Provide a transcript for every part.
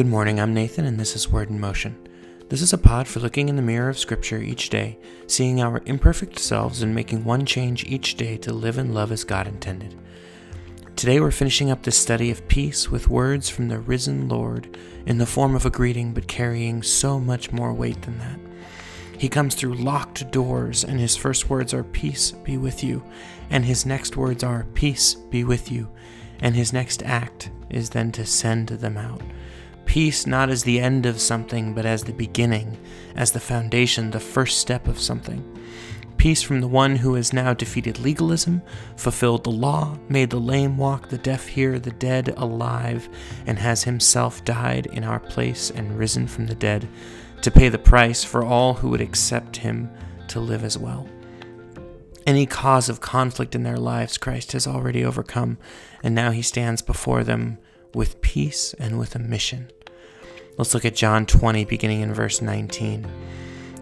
Good morning, I'm Nathan, and this is Word in Motion. This is a pod for looking in the mirror of Scripture each day, seeing our imperfect selves, and making one change each day to live and love as God intended. Today we're finishing up this study of peace with words from the risen Lord in the form of a greeting, but carrying so much more weight than that. He comes through locked doors, and his first words are, Peace be with you. And his next words are, Peace be with you. And his next act is then to send them out. Peace not as the end of something, but as the beginning, as the foundation, the first step of something. Peace from the one who has now defeated legalism, fulfilled the law, made the lame walk, the deaf hear, the dead alive, and has himself died in our place and risen from the dead to pay the price for all who would accept him to live as well. Any cause of conflict in their lives, Christ has already overcome, and now he stands before them with peace and with a mission. Let's look at John 20, beginning in verse 19.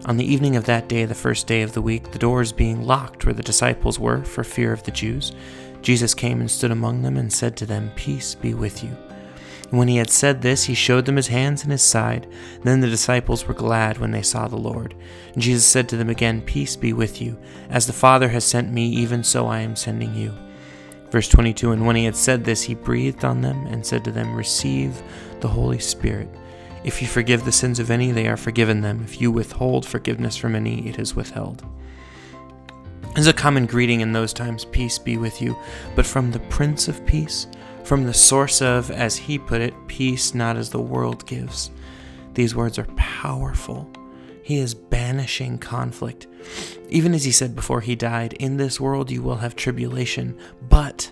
On the evening of that day, the first day of the week, the doors being locked where the disciples were for fear of the Jews, Jesus came and stood among them and said to them, Peace be with you. And When he had said this, he showed them his hands and his side. Then the disciples were glad when they saw the Lord. And Jesus said to them again, Peace be with you. As the Father has sent me, even so I am sending you. Verse 22 And when he had said this, he breathed on them and said to them, Receive the Holy Spirit. If you forgive the sins of any, they are forgiven them. If you withhold forgiveness from any, it is withheld. As a common greeting in those times, peace be with you, but from the Prince of Peace, from the source of, as he put it, peace not as the world gives. These words are powerful. He is banishing conflict. Even as he said before he died, In this world you will have tribulation, but,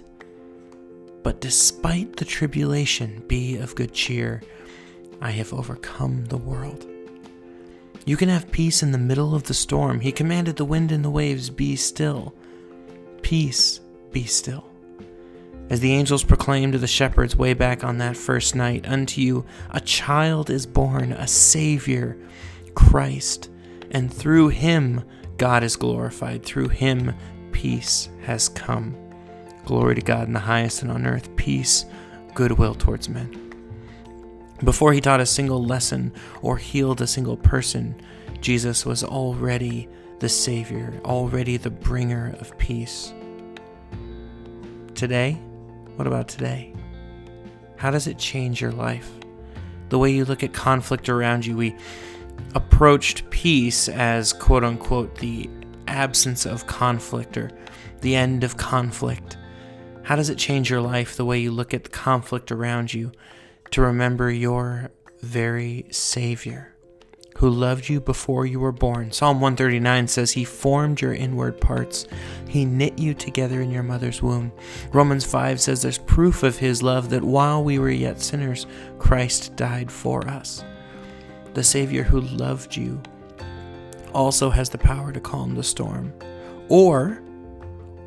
but despite the tribulation, be of good cheer. I have overcome the world. You can have peace in the middle of the storm. He commanded the wind and the waves, Be still. Peace, be still. As the angels proclaimed to the shepherds way back on that first night, Unto you a child is born, a Savior, Christ, and through him God is glorified. Through him peace has come. Glory to God in the highest and on earth, peace, goodwill towards men. Before he taught a single lesson or healed a single person, Jesus was already the Savior, already the bringer of peace. Today, what about today? How does it change your life? The way you look at conflict around you, we approached peace as quote unquote the absence of conflict or the end of conflict. How does it change your life the way you look at the conflict around you to remember your very Savior? who loved you before you were born. Psalm 139 says, He formed your inward parts, He knit you together in your mother's womb. Romans 5 says there's proof of His love that while we were yet sinners, Christ died for us. The Savior who loved you also has the power to calm the storm. Or,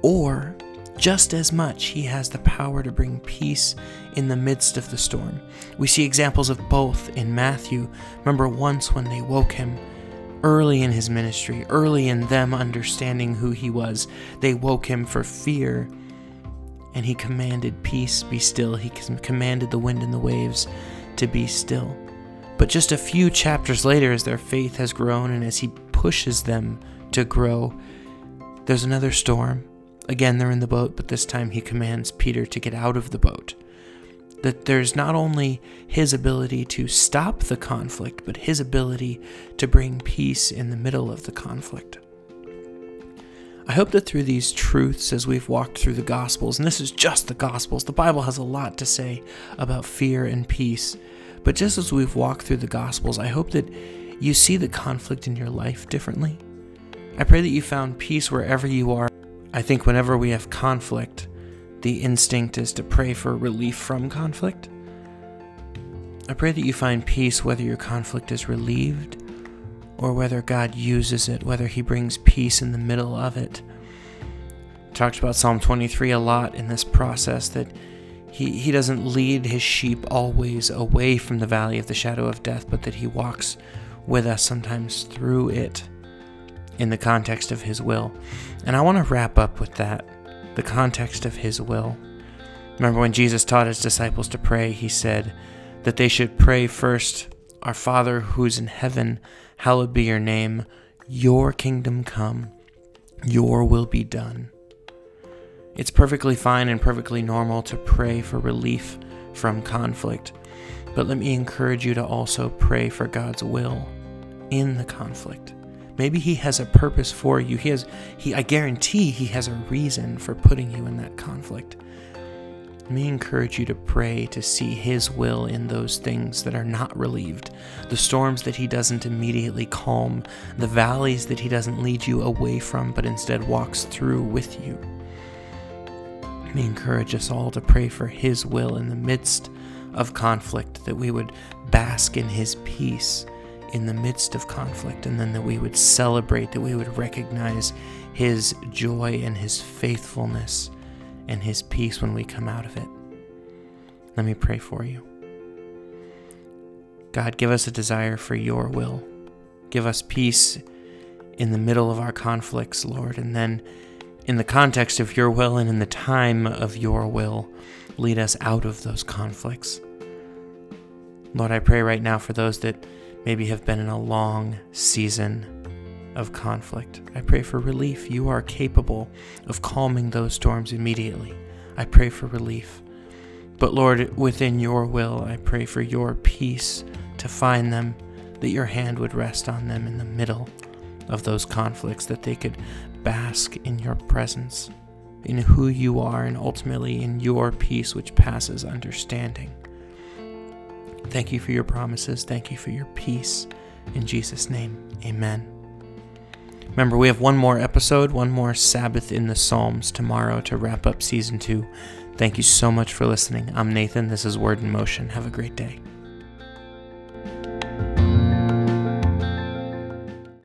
or, just as much, he has the power to bring peace in the midst of the storm. We see examples of both in Matthew. Remember once when they woke him early in his ministry, early in them understanding who he was, they woke him for fear. And he commanded peace, be still. He commanded the wind and the waves to be still. But just a few chapters later, as their faith has grown and as he pushes them to grow, there's another storm Again, they're in the boat, but this time he commands Peter to get out of the boat. That there's not only his ability to stop the conflict, but his ability to bring peace in the middle of the conflict. I hope that through these truths, as we've walked through the Gospels, and this is just the Gospels, the Bible has a lot to say about fear and peace. But just as we've walked through the Gospels, I hope that you see the conflict in your life differently. I pray that you found peace wherever you are I think whenever we have conflict, the instinct is to pray for relief from conflict. I pray that you find peace whether your conflict is relieved or whether God uses it, whether He brings peace in the middle of it. Talked about Psalm 23 a lot in this process that he, he doesn't lead his sheep always away from the valley of the shadow of death, but that he walks with us sometimes through it in the context of His will. And I want to wrap up with that the context of His will. Remember when Jesus taught His disciples to pray, He said, that they should pray first, Our Father who is in heaven, hallowed be your name, your kingdom come, your will be done. It's perfectly fine and perfectly normal to pray for relief from conflict, but let me encourage you to also pray for God's will in the conflict. Maybe he has a purpose for you. He has he I guarantee he has a reason for putting you in that conflict. Let me encourage you to pray to see His will in those things that are not relieved, the storms that He doesn't immediately calm, the valleys that He doesn't lead you away from, but instead walks through with you. Let me encourage us all to pray for His will in the midst of conflict, that we would bask in His peace in the midst of conflict, and then that we would celebrate, that we would recognize His joy and His faithfulness and His peace when we come out of it. Let me pray for you. God, give us a desire for your will. Give us peace in the middle of our conflicts, Lord, and then in the context of your will and in the time of your will, lead us out of those conflicts. Lord, I pray right now for those that maybe have been in a long season of conflict. I pray for relief. You are capable of calming those storms immediately. I pray for relief. But Lord, within your will, I pray for your peace to find them, that your hand would rest on them in the middle of those conflicts, that they could bask in your presence, in who you are, and ultimately in your peace which passes understanding. Thank you for your promises. Thank you for your peace. In Jesus' name, amen. Remember, we have one more episode, one more Sabbath in the Psalms tomorrow to wrap up season two. Thank you so much for listening. I'm Nathan. This is Word in Motion. Have a great day.